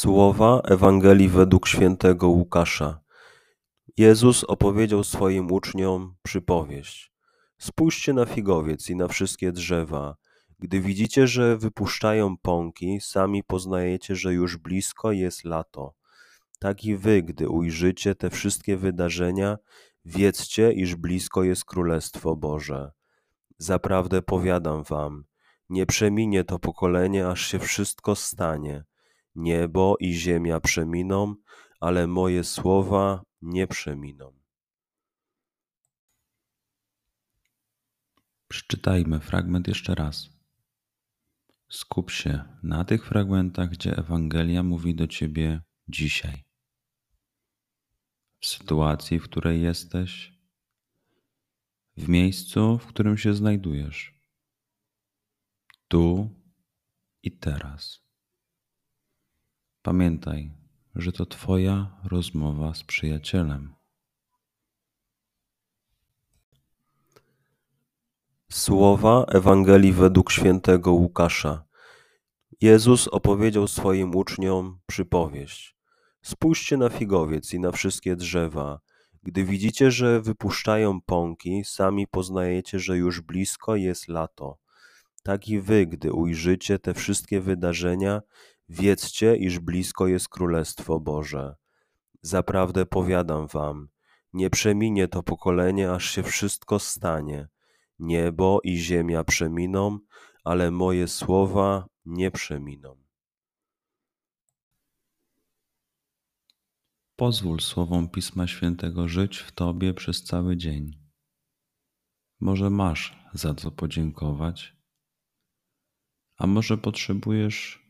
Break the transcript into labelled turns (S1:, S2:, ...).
S1: Słowa Ewangelii według świętego Łukasza. Jezus opowiedział swoim uczniom przypowieść. Spójrzcie na figowiec i na wszystkie drzewa. Gdy widzicie, że wypuszczają pąki, sami poznajecie, że już blisko jest lato. Tak i wy, gdy ujrzycie te wszystkie wydarzenia, wiedzcie, iż blisko jest Królestwo Boże. Zaprawdę powiadam wam, nie przeminie to pokolenie, aż się wszystko stanie Niebo i ziemia przeminą, ale moje słowa nie przeminą.
S2: Przeczytajmy fragment jeszcze raz. Skup się na tych fragmentach, gdzie Ewangelia mówi do ciebie dzisiaj. W sytuacji, w której jesteś, w miejscu, w którym się znajdujesz, tu i teraz. Pamiętaj, że to Twoja rozmowa z przyjacielem.
S1: Słowa Ewangelii według świętego Łukasza. Jezus opowiedział swoim uczniom przypowieść. Spójrzcie na figowiec i na wszystkie drzewa. Gdy widzicie, że wypuszczają pąki, sami poznajecie, że już blisko jest lato. Tak i wy, gdy ujrzycie te wszystkie wydarzenia, Wiedzcie, iż blisko jest Królestwo Boże. Zaprawdę powiadam wam, nie przeminie to pokolenie, aż się wszystko stanie. Niebo i ziemia przeminą, ale moje słowa nie przeminą.
S2: Pozwól słowom Pisma Świętego żyć w Tobie przez cały dzień. Może masz za co podziękować, a może potrzebujesz